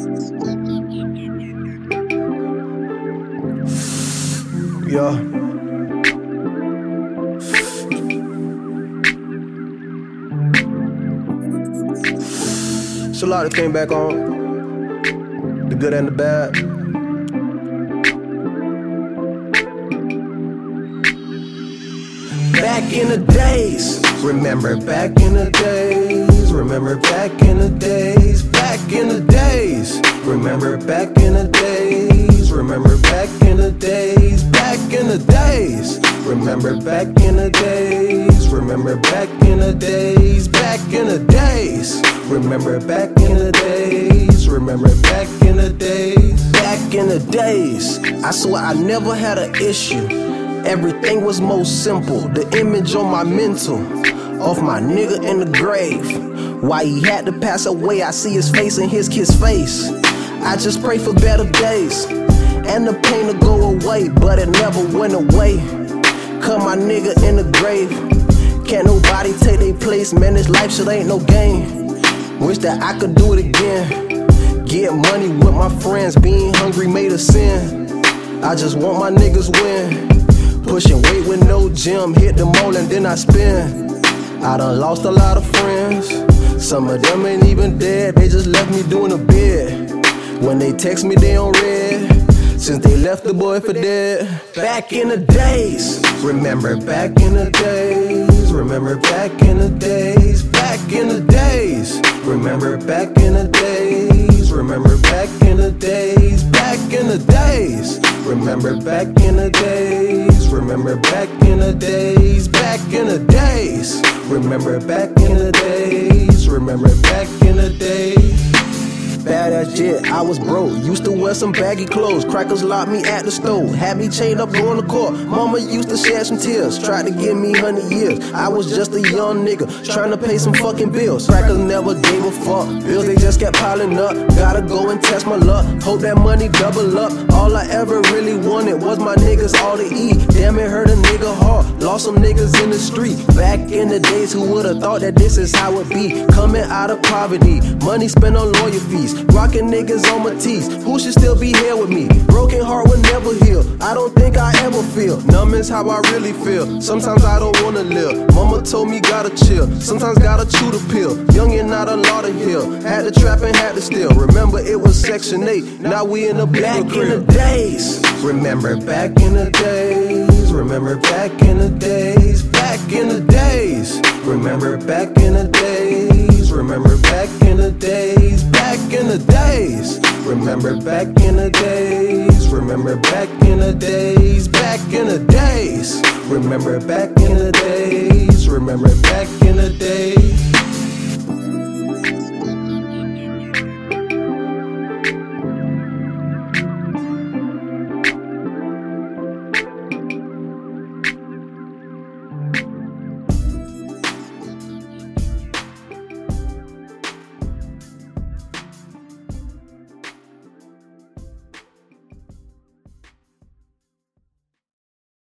Yeah. So a lot that came back on. The good and the bad. Back in the days, remember back in the days, remember back in the days, remember back in the days, remember back in the days, back in the days, remember back in the days, remember back in the days, back in the days, remember back in the days, remember back in the days, back in the days. I swear I never had an issue. Everything was most simple. The image on my mental of my nigga in the grave. Why he had to pass away, I see his face and his kid's face. I just pray for better days and the pain to go away, but it never went away. Cut my nigga in the grave. Can't nobody take their place, man. This life shit ain't no game. Wish that I could do it again. Get money with my friends, being hungry made a sin. I just want my niggas win. Pushing weight with no gym, hit the mall and then I spin. I done lost a lot of friends. Some of them ain't even dead, they just left me doing a bid. When they text me, they on red. Since they left the boy for dead. Back in the days, remember back in the days, remember back in the days, back in the days, remember back in the days, remember back in the days, back in the days, remember back in the days, remember back in the days, back in the days, remember back in the days, remember back in the days. Badass shit, I was broke. Used to wear some baggy clothes. Crackers locked me at the store. Had me chained up going to court. Mama used to shed some tears. Tried to give me hundred years. I was just a young nigga trying to pay some fucking bills. Crackers never gave a fuck. Bills they just kept piling up. Gotta go and test my luck. Hope that money double up. All I ever really wanted was my niggas all to eat. Damn it hurt a nigga hard. Lost some niggas in the street. Back in the days, who would've thought that this is how it be? Coming out of poverty. Money spent on lawyer fees. Rocking niggas on my teeth. Who should still be here with me? Broken heart will never heal. I don't think I ever feel. Numb is how I really feel. Sometimes I don't wanna live. Mama told me gotta chill. Sometimes gotta chew the pill. Young and not a lot of hill. Had to trap and had to steal. Remember it was section 8. Now we in the back in the days. Remember back in the days. Remember back in the days. Back in the days. Remember back in the days. Remember back in the days. Back in the days. Remember back in the days. Remember back in the days. Back in the days. Remember back in the days.